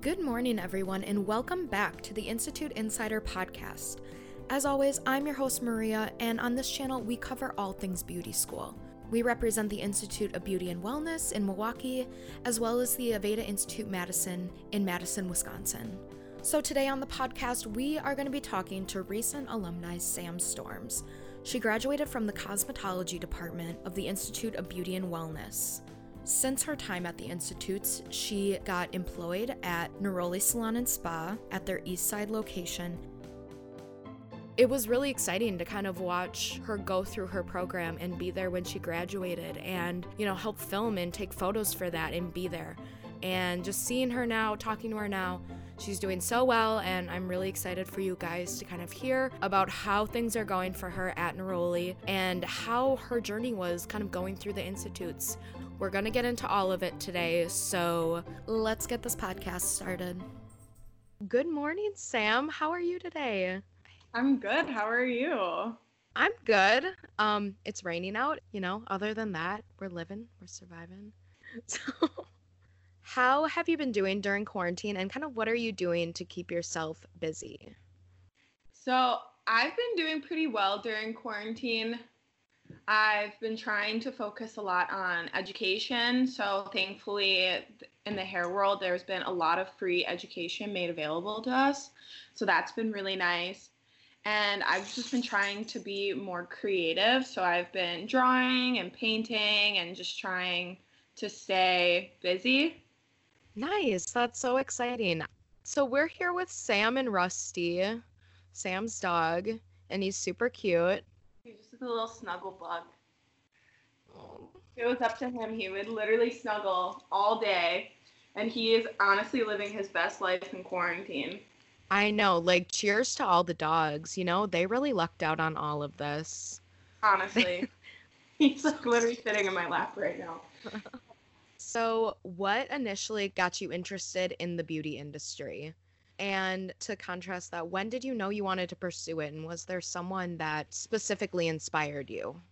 Good morning, everyone, and welcome back to the Institute Insider podcast. As always, I'm your host, Maria, and on this channel, we cover all things beauty school. We represent the Institute of Beauty and Wellness in Milwaukee, as well as the Aveda Institute Madison in Madison, Wisconsin. So, today on the podcast, we are going to be talking to recent alumni Sam Storms. She graduated from the cosmetology department of the Institute of Beauty and Wellness. Since her time at the institutes, she got employed at Neroli Salon and Spa at their East Side location. It was really exciting to kind of watch her go through her program and be there when she graduated and, you know, help film and take photos for that and be there. And just seeing her now, talking to her now, She's doing so well, and I'm really excited for you guys to kind of hear about how things are going for her at Neroli and how her journey was kind of going through the institutes. We're going to get into all of it today, so let's get this podcast started. Good morning, Sam. How are you today? I'm good. How are you? I'm good. Um, it's raining out, you know. Other than that, we're living, we're surviving. So how have you been doing during quarantine and kind of what are you doing to keep yourself busy? So, I've been doing pretty well during quarantine. I've been trying to focus a lot on education. So, thankfully, in the hair world, there's been a lot of free education made available to us. So, that's been really nice. And I've just been trying to be more creative. So, I've been drawing and painting and just trying to stay busy. Nice. That's so exciting. So we're here with Sam and Rusty, Sam's dog, and he's super cute. He's just a little snuggle bug. Um, if it was up to him, he would literally snuggle all day, and he is honestly living his best life in quarantine. I know. Like, cheers to all the dogs. You know, they really lucked out on all of this. Honestly. He's like literally sitting in my lap right now. So, what initially got you interested in the beauty industry? And to contrast that, when did you know you wanted to pursue it? And was there someone that specifically inspired you?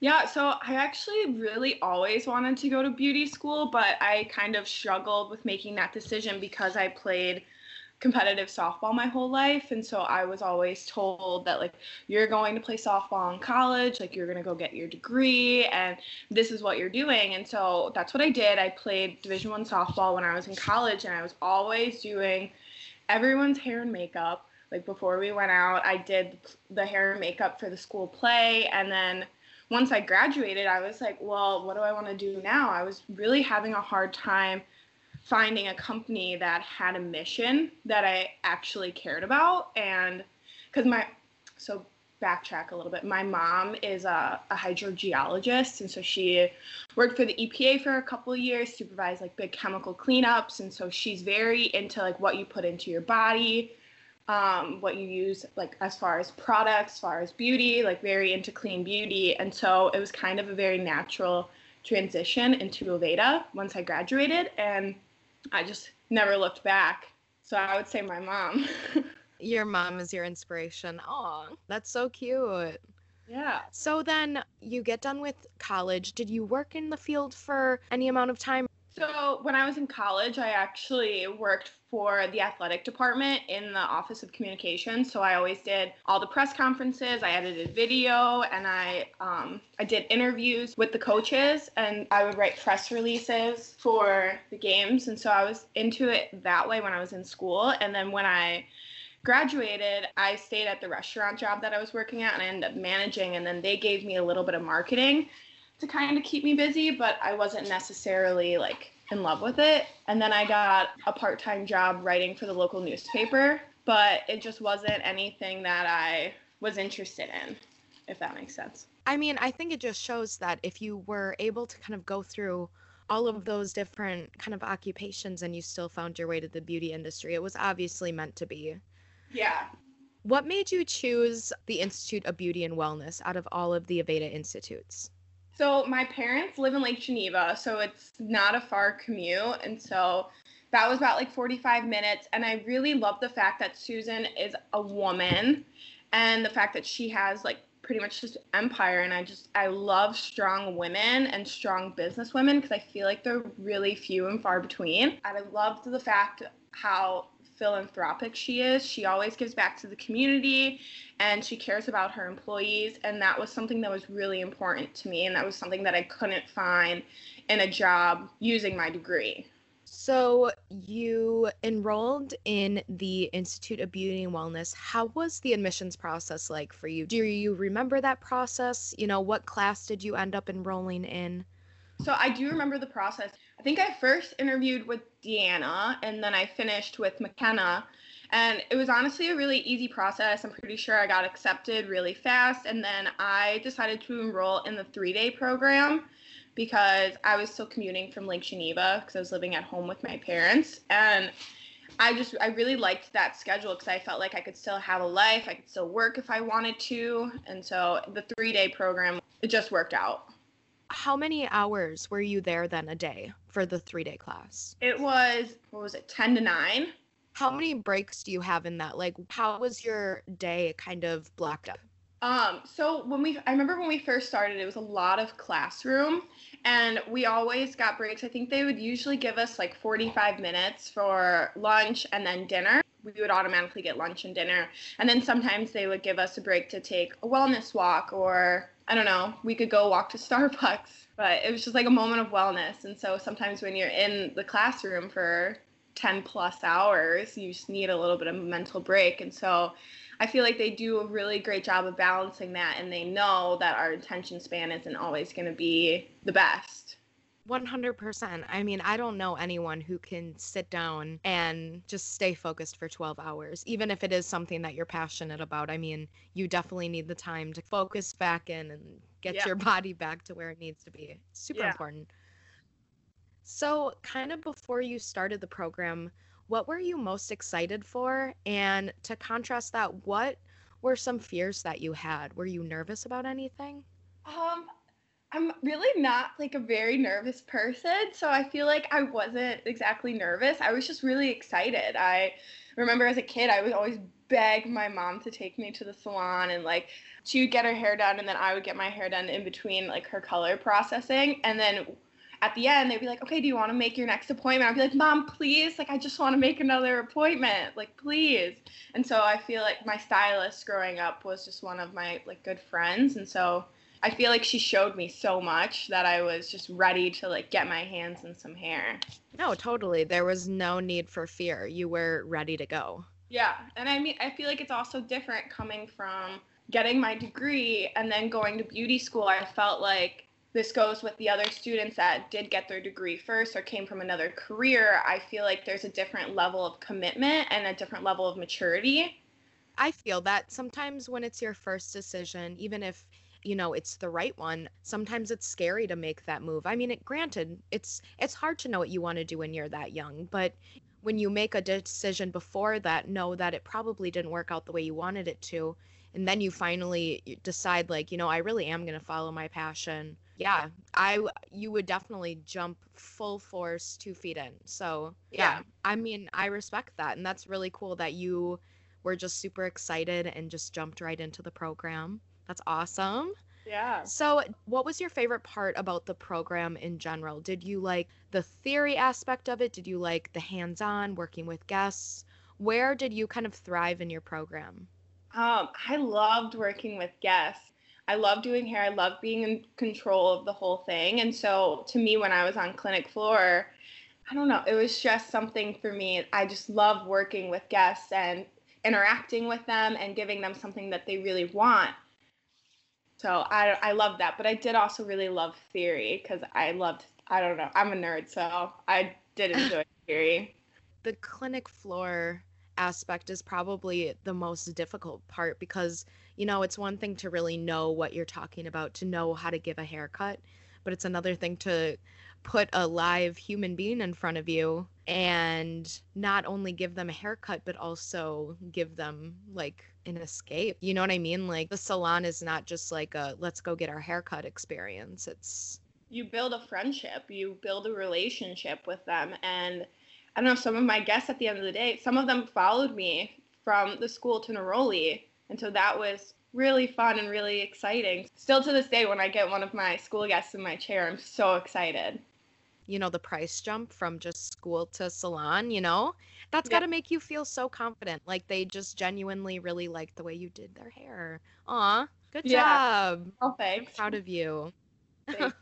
Yeah, so I actually really always wanted to go to beauty school, but I kind of struggled with making that decision because I played competitive softball my whole life and so i was always told that like you're going to play softball in college like you're going to go get your degree and this is what you're doing and so that's what i did i played division one softball when i was in college and i was always doing everyone's hair and makeup like before we went out i did the hair and makeup for the school play and then once i graduated i was like well what do i want to do now i was really having a hard time finding a company that had a mission that I actually cared about. And because my, so backtrack a little bit, my mom is a, a hydrogeologist. And so she worked for the EPA for a couple of years, supervised like big chemical cleanups. And so she's very into like what you put into your body. Um, what you use like as far as products, as far as beauty, like very into clean beauty. And so it was kind of a very natural transition into Aveda once I graduated. And I just never looked back. So I would say my mom. your mom is your inspiration. Oh, that's so cute. Yeah. So then you get done with college. Did you work in the field for any amount of time? So when I was in college, I actually worked for the athletic department in the Office of Communications. So I always did all the press conferences. I edited video, and I um, I did interviews with the coaches, and I would write press releases for the games. And so I was into it that way when I was in school. And then when I graduated, I stayed at the restaurant job that I was working at, and I ended up managing. And then they gave me a little bit of marketing to kind of keep me busy, but I wasn't necessarily like in love with it. And then I got a part time job writing for the local newspaper, but it just wasn't anything that I was interested in, if that makes sense. I mean, I think it just shows that if you were able to kind of go through all of those different kind of occupations and you still found your way to the beauty industry, it was obviously meant to be. Yeah. What made you choose the Institute of Beauty and Wellness out of all of the Aveda institutes? So my parents live in Lake Geneva, so it's not a far commute, and so that was about like 45 minutes. And I really love the fact that Susan is a woman, and the fact that she has like pretty much just empire and I just I love strong women and strong business women because I feel like they're really few and far between. And I loved the fact how philanthropic she is. She always gives back to the community and she cares about her employees and that was something that was really important to me and that was something that I couldn't find in a job using my degree. So you enrolled in the Institute of Beauty and Wellness. How was the admissions process like for you? Do you remember that process? You know, what class did you end up enrolling in? So I do remember the process. I think I first interviewed with Deanna and then I finished with McKenna. And it was honestly a really easy process. I'm pretty sure I got accepted really fast. And then I decided to enroll in the three day program because I was still commuting from Lake Geneva because I was living at home with my parents. And I just, I really liked that schedule because I felt like I could still have a life, I could still work if I wanted to. And so the three day program, it just worked out. How many hours were you there then a day for the three day class? It was, what was it, 10 to 9? How many breaks do you have in that? Like, how was your day kind of blocked up? Um, so when we, I remember when we first started, it was a lot of classroom, and we always got breaks. I think they would usually give us like 45 minutes for lunch and then dinner. We would automatically get lunch and dinner. And then sometimes they would give us a break to take a wellness walk or I don't know, we could go walk to Starbucks. But it was just like a moment of wellness. And so sometimes when you're in the classroom for 10 plus hours, you just need a little bit of a mental break. And so I feel like they do a really great job of balancing that, and they know that our attention span isn't always going to be the best. 100%. I mean, I don't know anyone who can sit down and just stay focused for 12 hours, even if it is something that you're passionate about. I mean, you definitely need the time to focus back in and get yeah. your body back to where it needs to be. Super yeah. important. So, kind of before you started the program, what were you most excited for? And to contrast that, what were some fears that you had? Were you nervous about anything? Um, I'm really not like a very nervous person, so I feel like I wasn't exactly nervous. I was just really excited. I remember as a kid, I would always beg my mom to take me to the salon and like she would get her hair done and then I would get my hair done in between like her color processing and then at the end they'd be like okay do you want to make your next appointment i'd be like mom please like i just want to make another appointment like please and so i feel like my stylist growing up was just one of my like good friends and so i feel like she showed me so much that i was just ready to like get my hands in some hair. No totally. There was no need for fear. You were ready to go. Yeah and i mean i feel like it's also different coming from getting my degree and then going to beauty school. I felt like this goes with the other students that did get their degree first or came from another career, I feel like there's a different level of commitment and a different level of maturity. I feel that sometimes when it's your first decision, even if you know it's the right one sometimes it's scary to make that move. I mean it granted it's it's hard to know what you want to do when you're that young but when you make a decision before that know that it probably didn't work out the way you wanted it to and then you finally decide like you know i really am going to follow my passion. Yeah i you would definitely jump full force two feet in so yeah. yeah. I mean i respect that and that's really cool that you were just super excited and just jumped right into the program that's awesome yeah. So, what was your favorite part about the program in general? Did you like the theory aspect of it? Did you like the hands on, working with guests? Where did you kind of thrive in your program? Um, I loved working with guests. I love doing hair. I love being in control of the whole thing. And so to me, when I was on clinic floor, I don't know, it was just something for me. I just love working with guests and interacting with them and giving them something that they really want. So I, I love that. But I did also really love theory because I loved, I don't know, I'm a nerd. So I did enjoy theory. The clinic floor aspect is probably the most difficult part because you know it's one thing to really know what you're talking about to know how to give a haircut but it's another thing to put a live human being in front of you and not only give them a haircut but also give them like an escape you know what i mean like the salon is not just like a let's go get our haircut experience it's you build a friendship you build a relationship with them and I don't know, some of my guests at the end of the day, some of them followed me from the school to Neroli. And so that was really fun and really exciting. Still to this day, when I get one of my school guests in my chair, I'm so excited. You know, the price jump from just school to salon, you know, that's yeah. got to make you feel so confident. Like they just genuinely really like the way you did their hair. Aw, good yeah. job. Oh, thanks. I'm proud of you.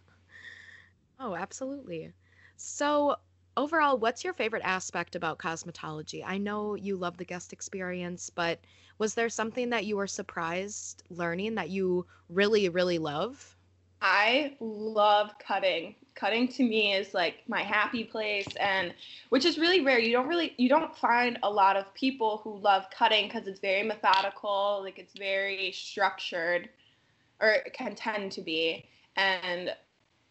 oh, absolutely. So, overall, what's your favorite aspect about cosmetology? I know you love the guest experience, but was there something that you were surprised learning that you really, really love? I love cutting. Cutting to me is like my happy place and which is really rare. You don't really you don't find a lot of people who love cutting cuz it's very methodical, like it's very structured or it can tend to be. And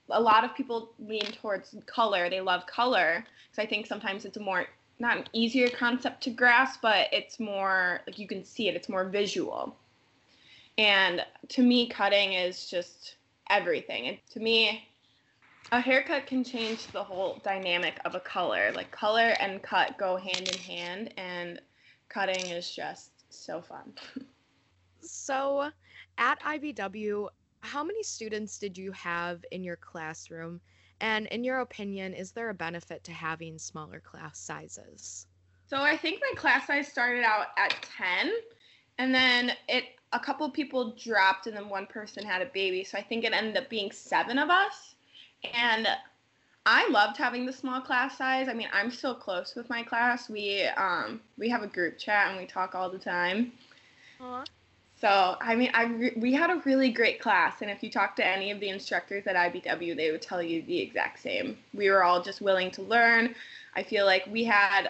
a lot of people lean towards color. They love color because I think sometimes it's a more not an easier concept to grasp, but it's more like you can see it. It's more visual. And to me, cutting is just everything. And to me, a haircut can change the whole dynamic of a color. Like color and cut go hand in hand, and cutting is just so fun. so, at IBW, how many students did you have in your classroom? And in your opinion, is there a benefit to having smaller class sizes? So I think my class size started out at 10 and then it a couple people dropped and then one person had a baby. So I think it ended up being 7 of us. And I loved having the small class size. I mean, I'm still close with my class. We um we have a group chat and we talk all the time. Aww. So, I mean, I re- we had a really great class, and if you talk to any of the instructors at IBW, they would tell you the exact same. We were all just willing to learn. I feel like we had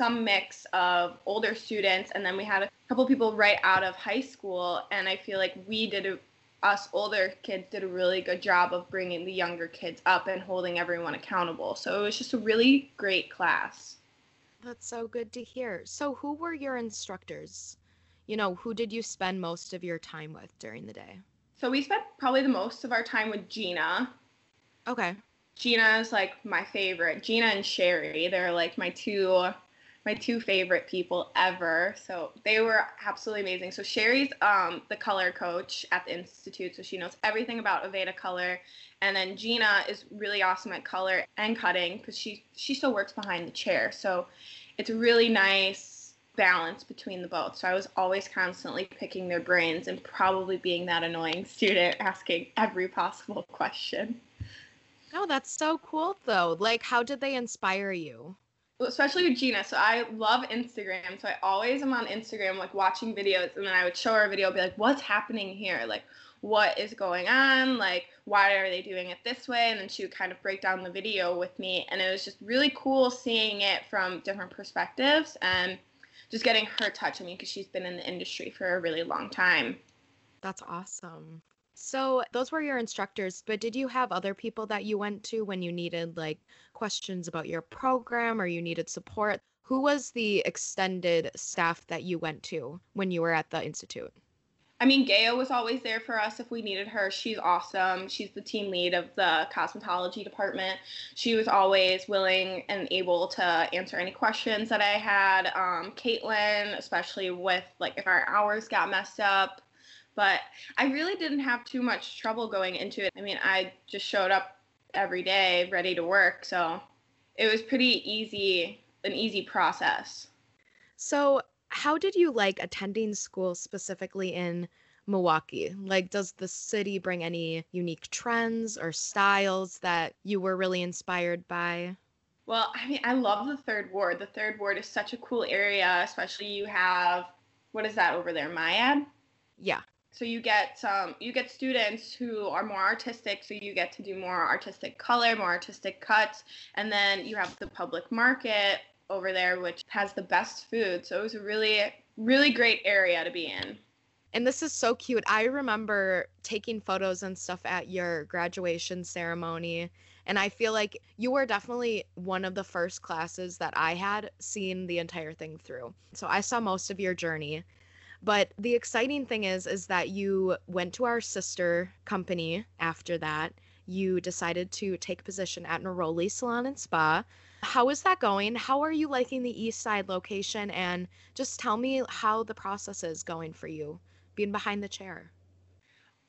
some mix of older students, and then we had a couple people right out of high school, and I feel like we did a, us older kids did a really good job of bringing the younger kids up and holding everyone accountable. So it was just a really great class. That's so good to hear. So, who were your instructors? you know, who did you spend most of your time with during the day? So we spent probably the most of our time with Gina. Okay. Gina is like my favorite. Gina and Sherry, they're like my two my two favorite people ever. So they were absolutely amazing. So Sherry's um, the color coach at the institute, so she knows everything about Aveda color. And then Gina is really awesome at color and cutting because she she still works behind the chair. So it's a really nice balance between the both. So I was always constantly picking their brains and probably being that annoying student asking every possible question. Oh, that's so cool though. Like how did they inspire you? Especially with Gina. So I love Instagram. So I always am on Instagram like watching videos and then I would show her a video be like, "What's happening here?" Like what is going on like why are they doing it this way and then she would kind of break down the video with me and it was just really cool seeing it from different perspectives and just getting her touch. I mean, because she's been in the industry for a really long time. That's awesome. So, those were your instructors, but did you have other people that you went to when you needed like questions about your program or you needed support? Who was the extended staff that you went to when you were at the institute? I mean, Gaia was always there for us if we needed her. She's awesome. She's the team lead of the cosmetology department. She was always willing and able to answer any questions that I had. Um, Caitlin, especially with like if our hours got messed up. But I really didn't have too much trouble going into it. I mean, I just showed up every day ready to work. So it was pretty easy, an easy process. So how did you like attending school specifically in Milwaukee? Like, does the city bring any unique trends or styles that you were really inspired by? Well, I mean, I love the third ward. The third ward is such a cool area, especially you have what is that over there, MIAD? Yeah. So you get um, you get students who are more artistic, so you get to do more artistic color, more artistic cuts, and then you have the public market over there, which has the best food. So it was a really, really great area to be in. And this is so cute. I remember taking photos and stuff at your graduation ceremony. And I feel like you were definitely one of the first classes that I had seen the entire thing through. So I saw most of your journey. But the exciting thing is is that you went to our sister company after that. You decided to take position at Neroli Salon and Spa, how is that going? How are you liking the East Side location? And just tell me how the process is going for you being behind the chair?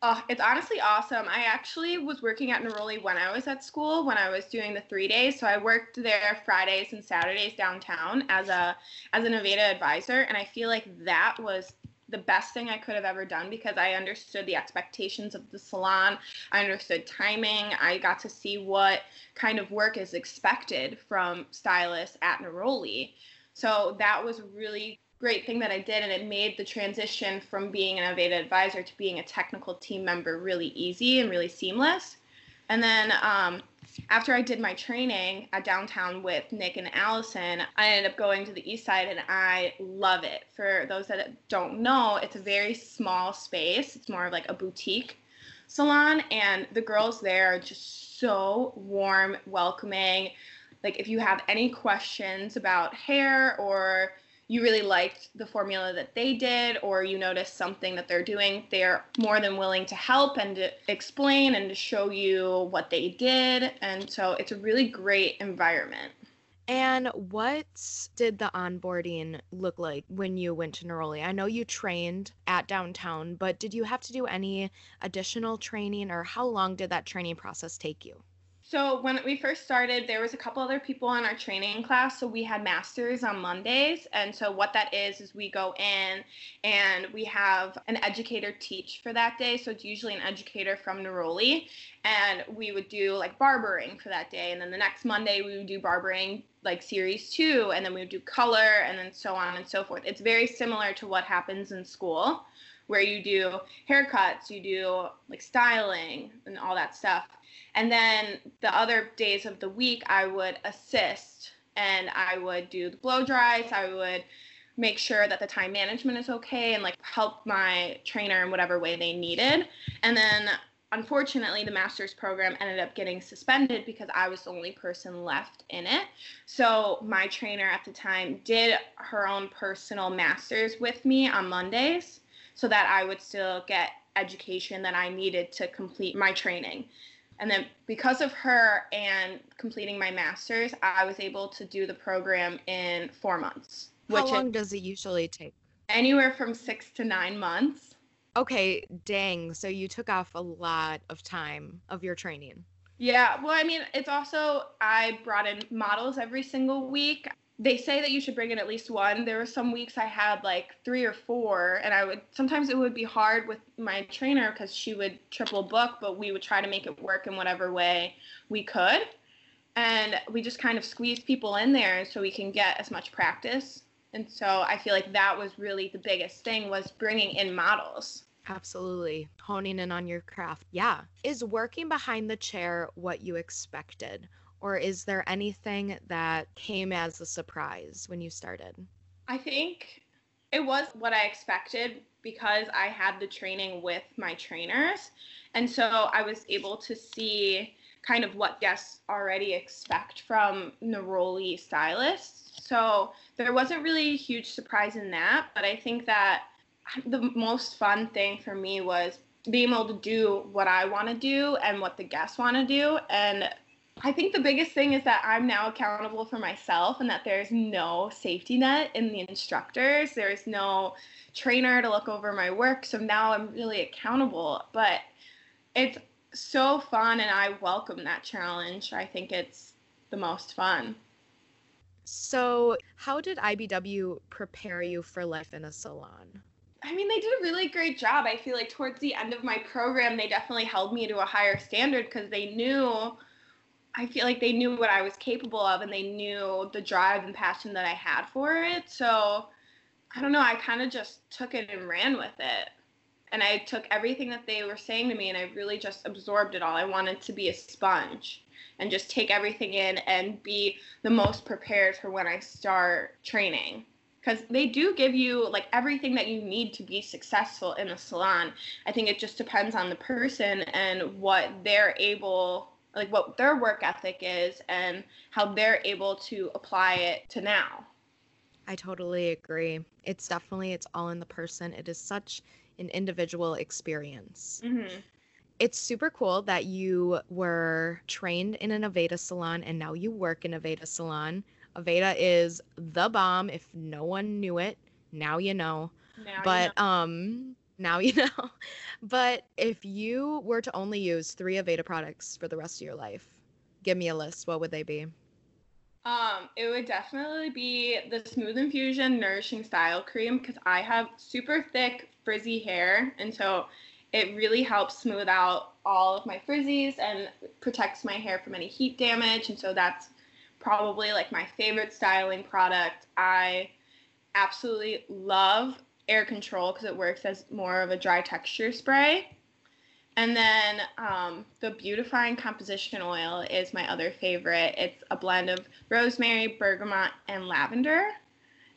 Oh, it's honestly awesome. I actually was working at Neroli when I was at school, when I was doing the three days. So I worked there Fridays and Saturdays downtown as a as an Aveda advisor, and I feel like that was the best thing I could have ever done because I understood the expectations of the salon. I understood timing. I got to see what kind of work is expected from stylists at Neroli. So that was really great thing that I did, and it made the transition from being an Aveda advisor to being a technical team member really easy and really seamless. And then um, after I did my training at downtown with Nick and Allison, I ended up going to the east side and I love it. For those that don't know, it's a very small space. It's more of like a boutique salon and the girls there are just so warm, welcoming. Like if you have any questions about hair or you really liked the formula that they did or you noticed something that they're doing, they're more than willing to help and to explain and to show you what they did. And so it's a really great environment. And what did the onboarding look like when you went to Neroli? I know you trained at downtown, but did you have to do any additional training or how long did that training process take you? So when we first started, there was a couple other people in our training class. So we had masters on Mondays, and so what that is is we go in and we have an educator teach for that day. So it's usually an educator from Neroli, and we would do like barbering for that day, and then the next Monday we would do barbering like series two, and then we would do color, and then so on and so forth. It's very similar to what happens in school where you do haircuts, you do like styling and all that stuff. And then the other days of the week, I would assist and I would do the blow dries. I would make sure that the time management is okay and like help my trainer in whatever way they needed. And then unfortunately the master's program ended up getting suspended because I was the only person left in it. So my trainer at the time did her own personal master's with me on Mondays so that I would still get education that I needed to complete my training. And then because of her and completing my master's, I was able to do the program in four months. How long it, does it usually take? Anywhere from six to nine months. Okay, dang. So you took off a lot of time of your training. Yeah, well, I mean, it's also, I brought in models every single week they say that you should bring in at least one. There were some weeks I had like three or four, and I would sometimes it would be hard with my trainer because she would triple book, but we would try to make it work in whatever way we could. And we just kind of squeezed people in there so we can get as much practice. And so I feel like that was really the biggest thing was bringing in models. Absolutely. Honing in on your craft. Yeah. Is working behind the chair what you expected? Or is there anything that came as a surprise when you started? I think it was what I expected because I had the training with my trainers. And so I was able to see kind of what guests already expect from Neroli stylists. So there wasn't really a huge surprise in that, but I think that the most fun thing for me was being able to do what I want to do and what the guests want to do and I think the biggest thing is that I'm now accountable for myself and that there's no safety net in the instructors. There's no trainer to look over my work. So now I'm really accountable. But it's so fun and I welcome that challenge. I think it's the most fun. So, how did IBW prepare you for life in a salon? I mean, they did a really great job. I feel like towards the end of my program, they definitely held me to a higher standard because they knew I feel like they knew what I was capable of and they knew the drive and passion that I had for it. So I don't know, I kind of just took it and ran with it. And I took everything that they were saying to me and I really just absorbed it all. I wanted to be a sponge and just take everything in and be the most prepared for when I start training. Because they do give you like everything that you need to be successful in a salon. I think it just depends on the person and what they're able like what their work ethic is and how they're able to apply it to now. I totally agree. It's definitely it's all in the person. It is such an individual experience. Mm-hmm. It's super cool that you were trained in an Aveda salon and now you work in Aveda salon. Aveda is the bomb. If no one knew it, now you know. Now but you know. um now you know. But if you were to only use three Aveda products for the rest of your life, give me a list. What would they be? Um, it would definitely be the Smooth Infusion Nourishing Style Cream because I have super thick frizzy hair, and so it really helps smooth out all of my frizzies and protects my hair from any heat damage. And so that's probably like my favorite styling product. I absolutely love air control because it works as more of a dry texture spray. And then um, the beautifying composition oil is my other favorite. It's a blend of rosemary, bergamot, and lavender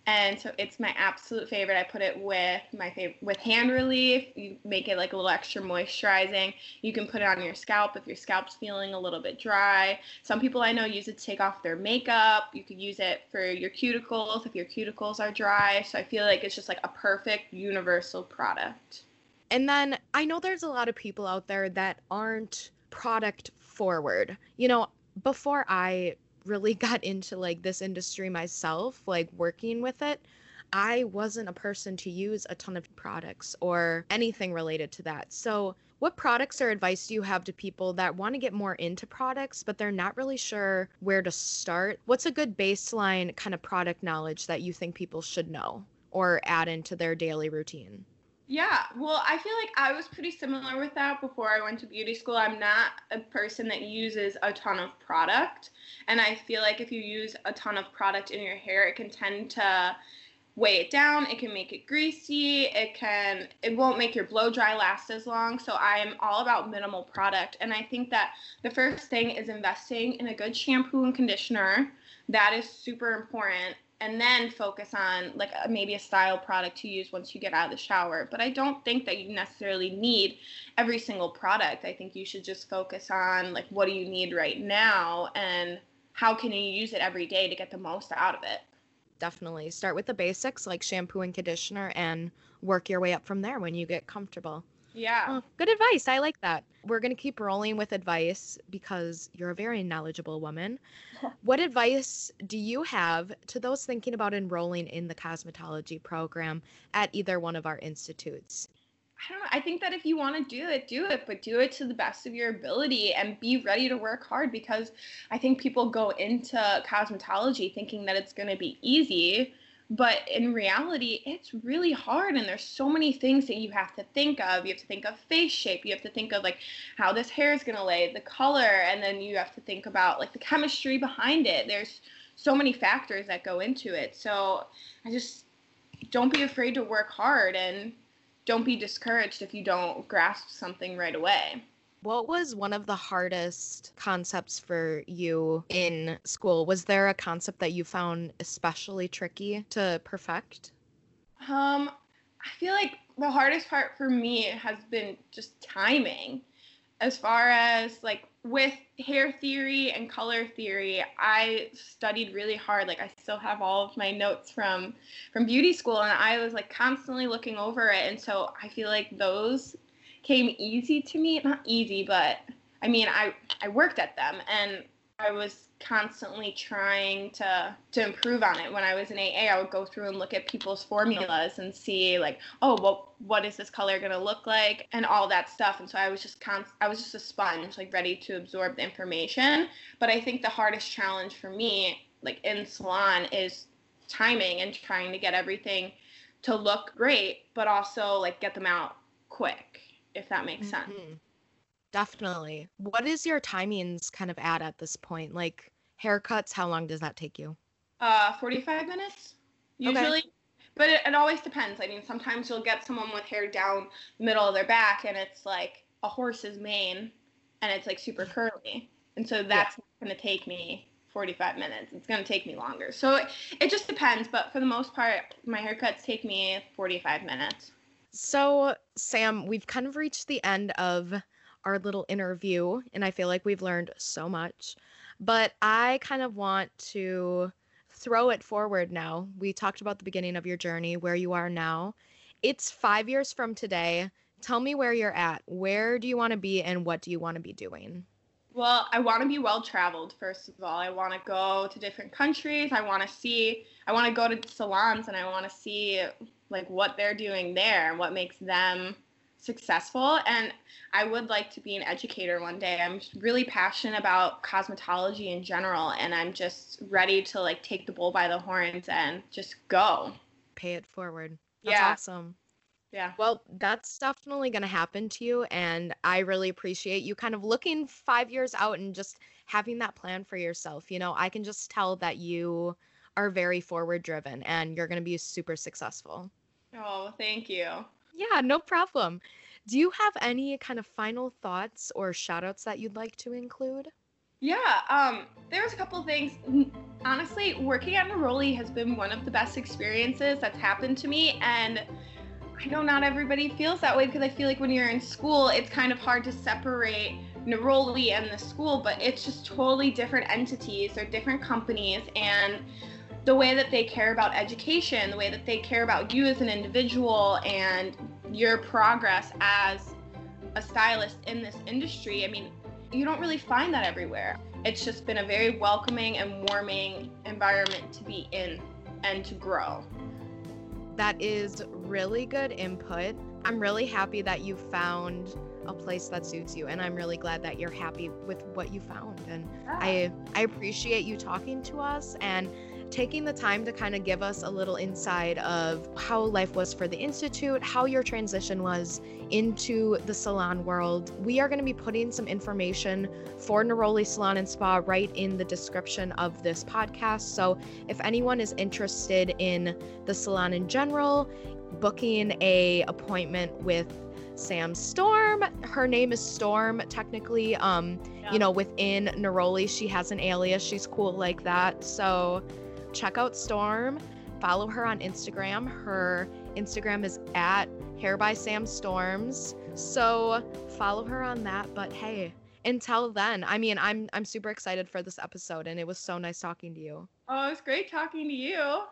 and so it's my absolute favorite. I put it with my favorite with hand relief. You make it like a little extra moisturizing. You can put it on your scalp if your scalp's feeling a little bit dry. Some people I know use it to take off their makeup. You could use it for your cuticles if your cuticles are dry. So I feel like it's just like a perfect universal product. And then I know there's a lot of people out there that aren't product forward. You know, before I really got into like this industry myself, like working with it, I wasn't a person to use a ton of products or anything related to that. So, what products or advice do you have to people that want to get more into products, but they're not really sure where to start? What's a good baseline kind of product knowledge that you think people should know or add into their daily routine? Yeah, well, I feel like I was pretty similar with that before I went to beauty school. I'm not a person that uses a ton of product. And I feel like if you use a ton of product in your hair, it can tend to weigh it down. It can make it greasy. It can, it won't make your blow dry last as long. So I am all about minimal product. And I think that the first thing is investing in a good shampoo and conditioner. That is super important and then focus on like a, maybe a style product to use once you get out of the shower. But I don't think that you necessarily need every single product. I think you should just focus on like what do you need right now and how can you use it every day to get the most out of it. Definitely. Start with the basics like shampoo and conditioner and work your way up from there when you get comfortable. Yeah. Oh, good advice. I like that. We're going to keep rolling with advice because you're a very knowledgeable woman. what advice do you have to those thinking about enrolling in the cosmetology program at either one of our institutes? I don't know. I think that if you want to do it, do it, but do it to the best of your ability and be ready to work hard because I think people go into cosmetology thinking that it's going to be easy but in reality it's really hard and there's so many things that you have to think of. You have to think of face shape. You have to think of like how this hair is going to lay the color and then you have to think about like the chemistry behind it. There's so many factors that go into it. So i just don't be afraid to work hard and don't be discouraged if you don't grasp something right away what was one of the hardest concepts for you in school? Was there a concept that you found especially tricky to perfect? Um, I feel like the hardest part for me has been just timing. As far as like with hair theory and color theory, I studied really hard. Like I still have all of my notes from from beauty school and I was like constantly looking over it and so I feel like those came easy to me. Not easy, but I mean, I I worked at them and I was constantly trying to to improve on it. When I was in AA, I would go through and look at people's formulas and see like, oh, well, what is this color gonna look like, and all that stuff. And so I was just const- I was just a sponge, like ready to absorb the information. But I think the hardest challenge for me, like in salon, is timing and trying to get everything to look great, but also like get them out quick if that makes sense. Mm-hmm. Definitely. What is your timings kind of at at this point? Like haircuts, how long does that take you? Uh, 45 minutes usually. Okay. But it, it always depends. I mean, sometimes you'll get someone with hair down the middle of their back and it's like a horse's mane and it's like super curly. And so that's yeah. going to take me 45 minutes. It's going to take me longer. So it, it just depends. But for the most part, my haircuts take me 45 minutes. So, Sam, we've kind of reached the end of our little interview, and I feel like we've learned so much. But I kind of want to throw it forward now. We talked about the beginning of your journey, where you are now. It's five years from today. Tell me where you're at. Where do you want to be, and what do you want to be doing? Well, I want to be well traveled, first of all. I want to go to different countries. I want to see, I want to go to salons and I want to see like what they're doing there and what makes them successful and I would like to be an educator one day. I'm really passionate about cosmetology in general and I'm just ready to like take the bull by the horns and just go. Pay it forward. That's yeah. awesome. Yeah. Well, that's definitely going to happen to you. And I really appreciate you kind of looking five years out and just having that plan for yourself. You know, I can just tell that you are very forward driven and you're going to be super successful. Oh, thank you. Yeah, no problem. Do you have any kind of final thoughts or shout outs that you'd like to include? Yeah, um, there's a couple things. Honestly, working at Neroli has been one of the best experiences that's happened to me. And I know not everybody feels that way because I feel like when you're in school, it's kind of hard to separate Neroli and the school, but it's just totally different entities. They're different companies. And the way that they care about education, the way that they care about you as an individual and your progress as a stylist in this industry. I mean, you don't really find that everywhere. It's just been a very welcoming and warming environment to be in and to grow. That is really good input. I'm really happy that you found a place that suits you and I'm really glad that you're happy with what you found and yeah. I I appreciate you talking to us and taking the time to kind of give us a little insight of how life was for the Institute, how your transition was into the salon world. We are going to be putting some information for Neroli Salon and Spa right in the description of this podcast. So if anyone is interested in the salon in general, booking a appointment with Sam Storm. Her name is Storm, technically. Um, yeah. you know, within Neroli, she has an alias. She's cool like that. So check out Storm. Follow her on Instagram. Her Instagram is at Hair by Sam Storms. So follow her on that. But hey, until then, I mean, I'm I'm super excited for this episode, and it was so nice talking to you. Oh, it was great talking to you.